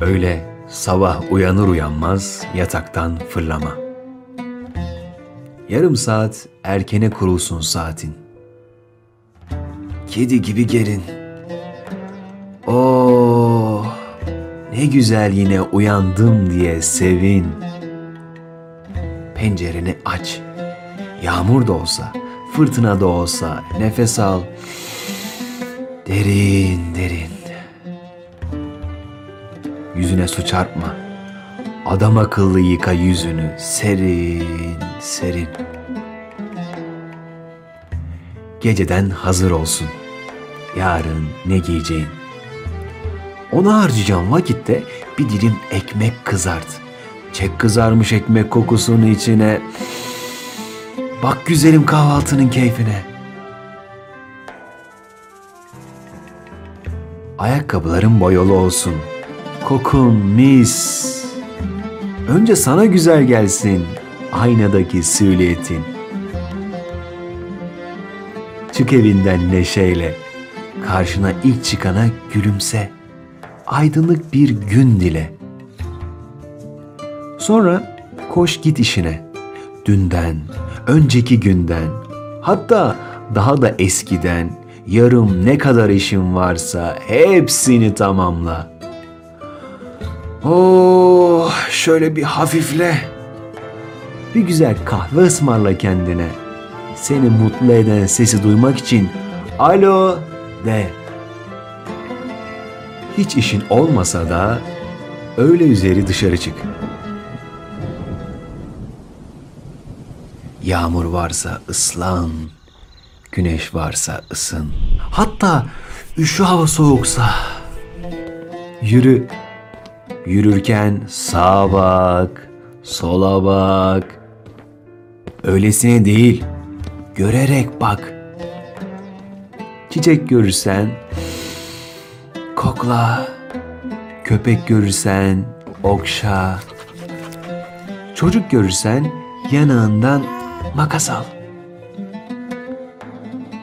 Öyle sabah uyanır uyanmaz yataktan fırlama. Yarım saat erkene kurulsun saatin. Kedi gibi gerin. Oh, ne güzel yine uyandım diye sevin. Pencereni aç. Yağmur da olsa, fırtına da olsa nefes al. Derin derin. Yüzüne su çarpma. Adam akıllı yıka yüzünü. Serin, serin. Geceden hazır olsun. Yarın ne giyeceğin. Ona harcayacağın vakitte bir dilim ekmek kızart. Çek kızarmış ekmek kokusunu içine. Bak güzelim kahvaltının keyfine. Ayakkabıların boyalı olsun. Kokun mis. Önce sana güzel gelsin aynadaki silüetin. Çık evinden neşeyle. Karşına ilk çıkana gülümse. Aydınlık bir gün dile. Sonra koş git işine. Dünden, önceki günden, hatta daha da eskiden yarım ne kadar işin varsa hepsini tamamla. Oh, şöyle bir hafifle. Bir güzel kahve ısmarla kendine. Seni mutlu eden sesi duymak için alo de. Hiç işin olmasa da öyle üzeri dışarı çık. Yağmur varsa ıslan, güneş varsa ısın. Hatta üşü hava soğuksa yürü. Yürürken sağa bak, sola bak. Öylesine değil, görerek bak. Çiçek görürsen kokla. Köpek görürsen okşa. Çocuk görürsen yanağından makas al.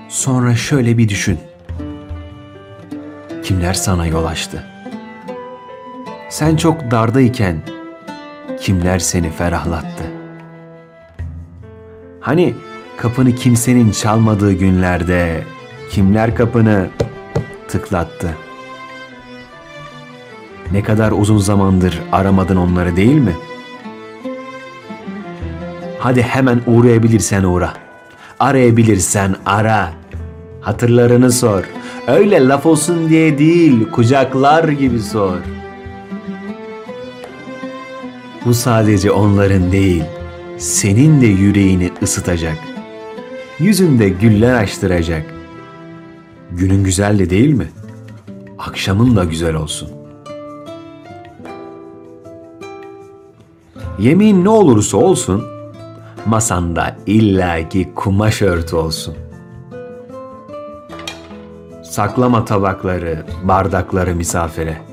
Sonra şöyle bir düşün. Kimler sana yol açtı? Sen çok dardayken kimler seni ferahlattı? Hani kapını kimsenin çalmadığı günlerde kimler kapını tıklattı? Ne kadar uzun zamandır aramadın onları değil mi? Hadi hemen uğrayabilirsen uğra. Arayabilirsen ara. Hatırlarını sor. Öyle laf olsun diye değil, kucaklar gibi sor. Bu sadece onların değil, senin de yüreğini ısıtacak. Yüzünde güller açtıracak. Günün güzel de değil mi? Akşamın da güzel olsun. Yemeğin ne olursa olsun, masanda illaki kumaş örtü olsun. Saklama tabakları, bardakları misafire.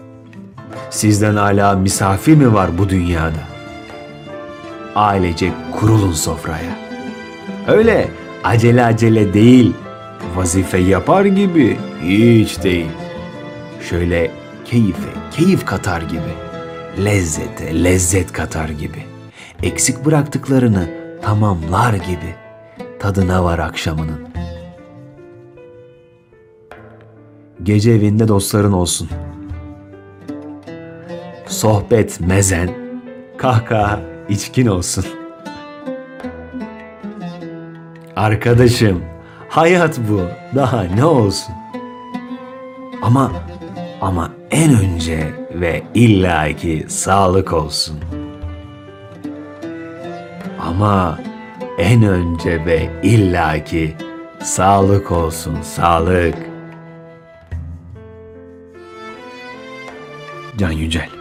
Sizden hala misafir mi var bu dünyada? Ailece kurulun sofraya. Öyle acele acele değil, vazife yapar gibi hiç değil. Şöyle keyfe keyif katar gibi, lezzete lezzet katar gibi, eksik bıraktıklarını tamamlar gibi tadına var akşamının. Gece evinde dostların olsun. Sohbet mezen, kahkaha içkin olsun. Arkadaşım, hayat bu. Daha ne olsun? Ama ama en önce ve illaki sağlık olsun. Ama en önce ve illaki sağlık olsun, sağlık. Can Yücel